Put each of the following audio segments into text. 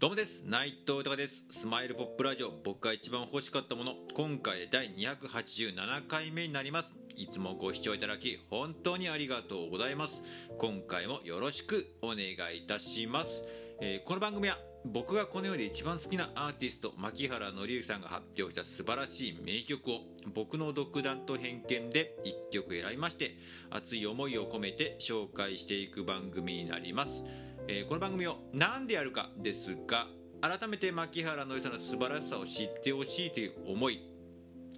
どうもです。内藤豊です。スマイルポップラジオ。僕が一番欲しかったもの。今回で第287回目になります。いつもご視聴いただき本当にありがとうございます。今回もよろしくお願いいたします、えーこの番組は僕がこの世で一番好きなアーティスト牧原紀之さんが発表した素晴らしい名曲を僕の独断と偏見で1曲選びまして熱い思いを込めて紹介していく番組になります。えーこの番組を何でやるかですが改めて牧原のりさんの素晴らしさを知ってほしいという思い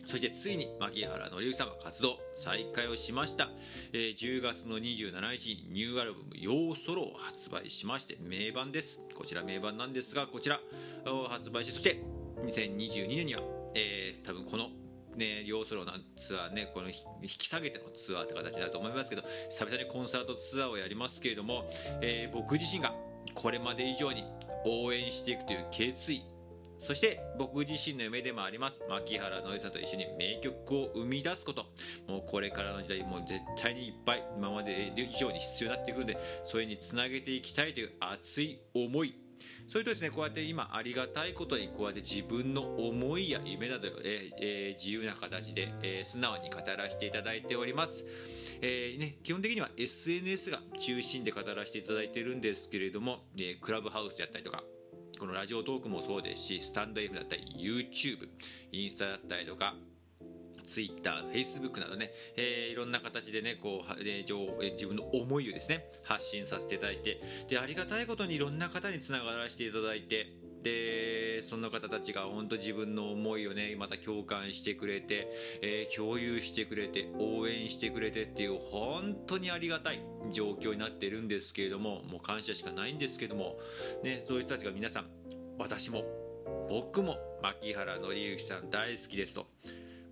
そしてついに牧原紀之さんは活動再開をしました、えー10月の27日にニューアルバム「ヨーソロ」を発売しまして名盤です。こちら名盤なんですがこちらを発売しそして2022年には、えー多分このね、ヨーソロのツアーねこの引き下げてのツアーって形だと思いますけど久々にコンサートツアーをやりますけれども、えー僕自身がこれまで以上に応援していくという決意そして僕自身の夢でもあります牧原のりさんと一緒に名曲を生み出すこと。もうこれからの時代もう絶対にいっぱい今まで以上に必要になってくるのでそれにつなげていきたいという熱い思い。それとですねこうやって今ありがたいことにこうやって自分の思いや夢などを、えーえ自由な形で、えー素直に語らせていただいております、えーね、基本的には SNS が中心で語らせていただいているんですけれども、えークラブハウスであったりとかこのラジオトークもそうですしスタンド F だったり YouTube インスタだったりとかツイッター、フェイスブックなどね、えーいろんな形でね、こう、えー情え自分の思いをですね、発信させていただいて、で、ありがたいことにいろんな方につながらせていただいて、で、その方たちが本当自分の思いをね、また共感してくれて、えー共有してくれて、応援してくれてっていう、本当にありがたい状況になっているんですけれども、もう感謝しかないんですけども、ね、そういう人たちが皆さん、私も、僕も、牧原紀之さん大好きですと。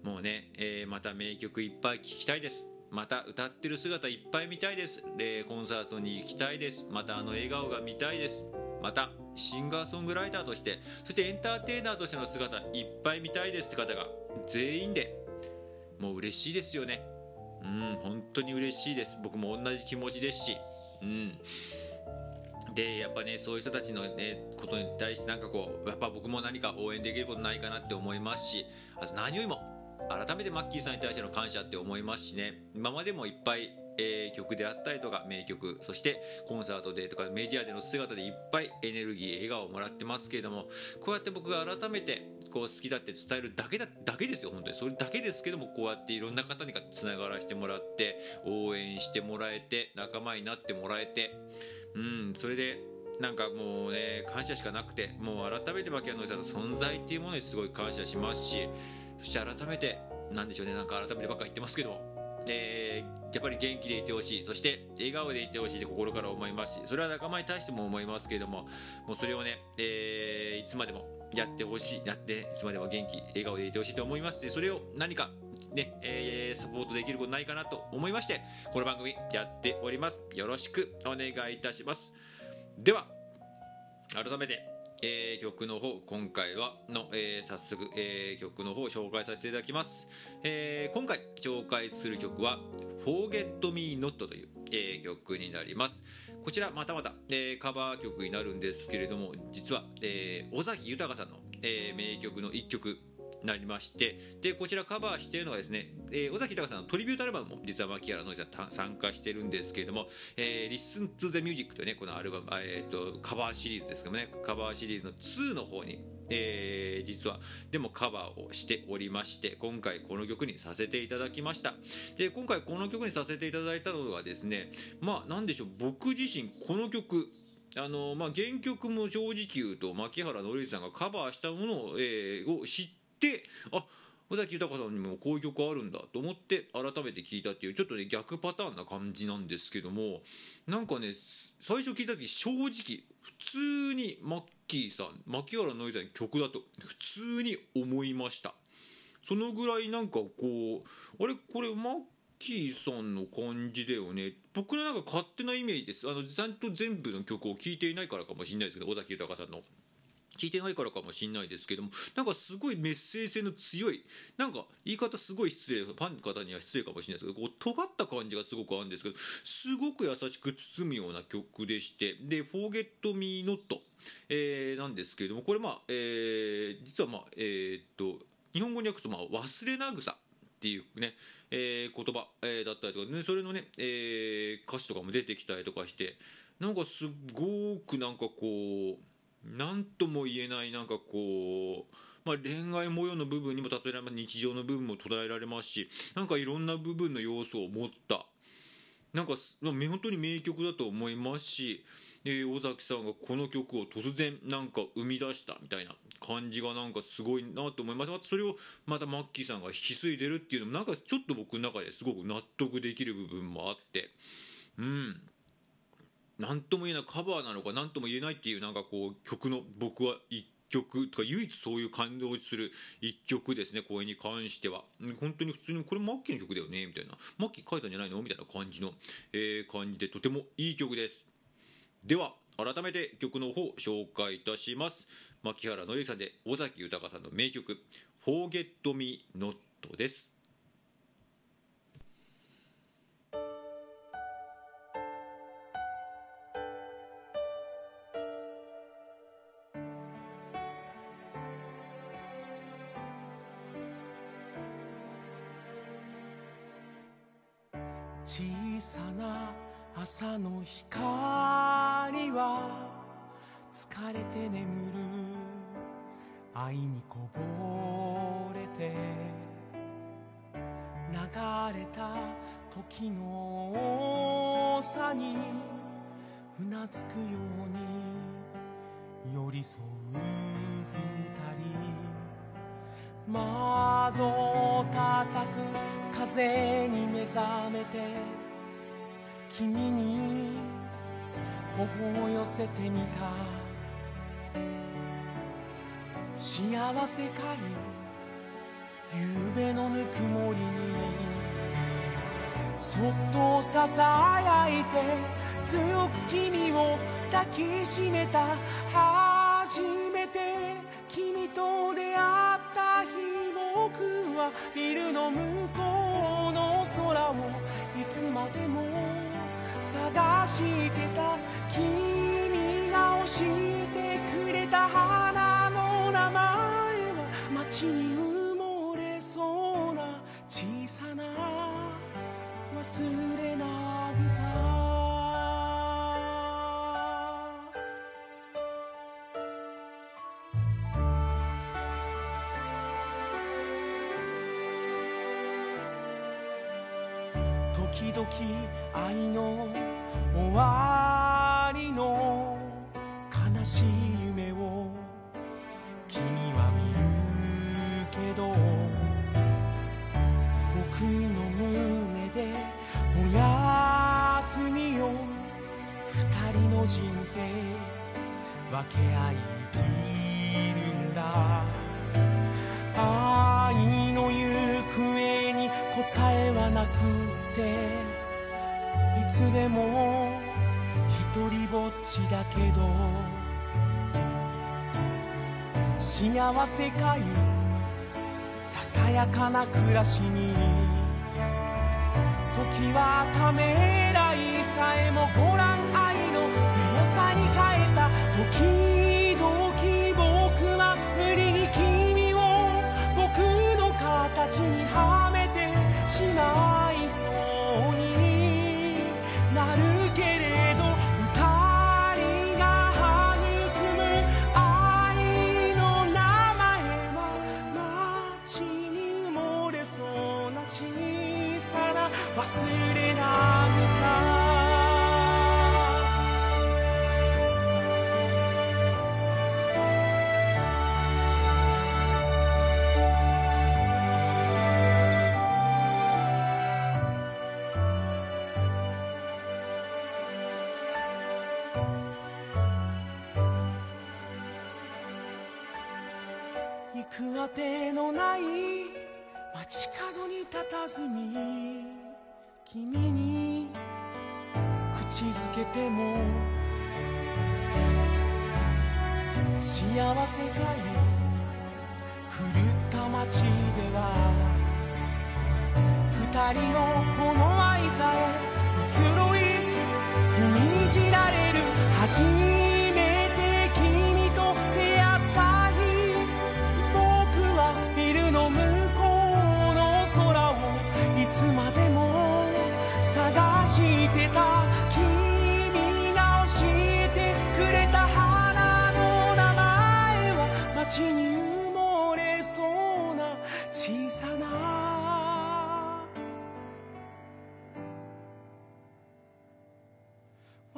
もうね、えーまた名曲いっぱい聴きたいです。また歌ってる姿いっぱい見たいです。でコンサートに行きたいです。またあの笑顔が見たいです。またシンガーソングライターとしてそしてエンターテイナーとしての姿いっぱい見たいです。って方が全員でもう嬉しいですよね。うん本当に嬉しいです。僕も同じ気持ちですし。うん。でやっぱねそういう人たちの、ね、ことに対してなんかこうやっぱ僕も何か応援できることないかなって思いますしあと何よりも改めてマッキーさんに対しての感謝って思いますしね。今までもいっぱい、えー曲であったりとか名曲そしてコンサートでとかメディアでの姿でいっぱいエネルギー笑顔をもらってますけれどもこうやって僕が改めてこう好きだって伝えるだけだだけですよ本当に。それだけですけどもこうやっていろんな方につながらせてもらって応援してもらえて仲間になってもらえてうんそれでなんかもうね感謝しかなくてもう改めて牧野さんの存在っていうものにすごい感謝しますしそして改めてなんでしょうね。なんか改めてばっか言ってますけど。えーやっぱり元気でいてほしい。そして笑顔でいてほしいって心から思いますし。それは仲間に対しても思いますけれども。もうそれをね、えーいつまでもやってほしい。やっていつまでも元気笑顔でいてほしいと思いますし。それを何かね、えーサポートできることないかなと思いまして。この番組やっております。よろしくお願いいたします。では改めて、えー曲の方今回はの、えー早速、えー曲の方を紹介させていただきます、えー今回紹介する曲は「Forget Me Not」という、えー曲になります。こちらまたまた、えーカバー曲になるんですけれども実は、えー尾崎豊さんの、えー名曲の一曲なりましてでこちらカバーしているのはですね、えー尾崎豊さんのトリビュートアルバムも実は牧原のりさん参加してるんですけれども「えー Listen to the Music」というねこのアルバム、えー、とカバーシリーズですけどもねカバーシリーズの2の方に、えー実はでもカバーをしておりまして今回この曲にさせていただきました。で今回この曲にさせていただいたのはですねまあなんでしょう僕自身この曲あのまあ、原曲も正直言うと牧原紀之さんがカバーしたものを,、えーを知ってあ尾崎豊さんにもこういう曲あるんだと思って改めて聞いたっていうちょっとね逆パターンな感じなんですけどもなんかね最初聞いた時正直普通にマッキーさん牧原紀之さんの曲だと普通に思いました。そのぐらいなんかこうあれ？これマッキーさんの感じだよね？僕のなんか勝手なイメージです。あのちゃんと全部の曲を聴いていないからかもしれないですけど尾崎豊さんの。聞いてないからかもしれないですけどもなんかすごいメッセージ性の強いなんか言い方すごい失礼ファンの方には失礼かもしれないですけどこう尖った感じがすごくあるんですけどすごく優しく包むような曲でしてで「Forget Me Not」えー、なんですけれどもこれまあ、えー、実はまあえー、っと日本語に訳すとまあ忘れなぐさっていうね、えー、言葉、えー、だったりとか、ね、それのね、えー、歌詞とかも出てきたりとかしてなんかすごくなんかこう何とも言えないなんかこうまあ、恋愛模様の部分にも例えられます日常の部分も捉えられますしなんかいろんな部分の要素を持った。なんか本当に名曲だと思いますし、え、尾崎さんがこの曲を突然なんか生み出したみたいな感じがなんかすごいなと思います。またそれをまたマッキーさんが引き継いでるっていうのもなんかちょっと僕の中ですごく納得できる部分もあって。うん。何とも言えないカバーなのか何とも言えないっていうなんかこう曲の僕は一曲とか唯一そういう感動する一曲ですね声に関しては。本当に普通にこれマッキーの曲だよねみたいな。マッキー書いたんじゃないのみたいな感じの、えー、感じでとてもいい曲です。では改めて曲の方紹介いたします。牧原のりさんで尾崎豊さんの名曲「Forget Me Not」です。小さな朝の光は疲れて眠る。愛にこぼれて流れた時の差にうなずくように寄り添う二人窓叩く風に目覚めて君に頬を寄せてみた。幸せかい。夕べのぬくもりにそっとささやいて強く君を抱きしめた初めて君と出会った日僕はビルの向こう。空をいつまでも探してた君が教えてくれた花の名前は街に埋もれそうな小さな忘れなぐさ時々愛の終わりの悲しい夢を君は見るけど。僕の胸でおやすみよ。二人の人生分け合いきくていつでも一人ぼっちだけど幸せかいささやかな暮らしに時はためらいさえもご覧愛の強さに変えた時々僕は無理に君を僕の形には行くあてのない街角に佇み君に口づけても幸せかい狂った街では二人のこの愛さえ移ろい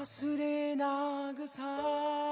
忘れなぐさ。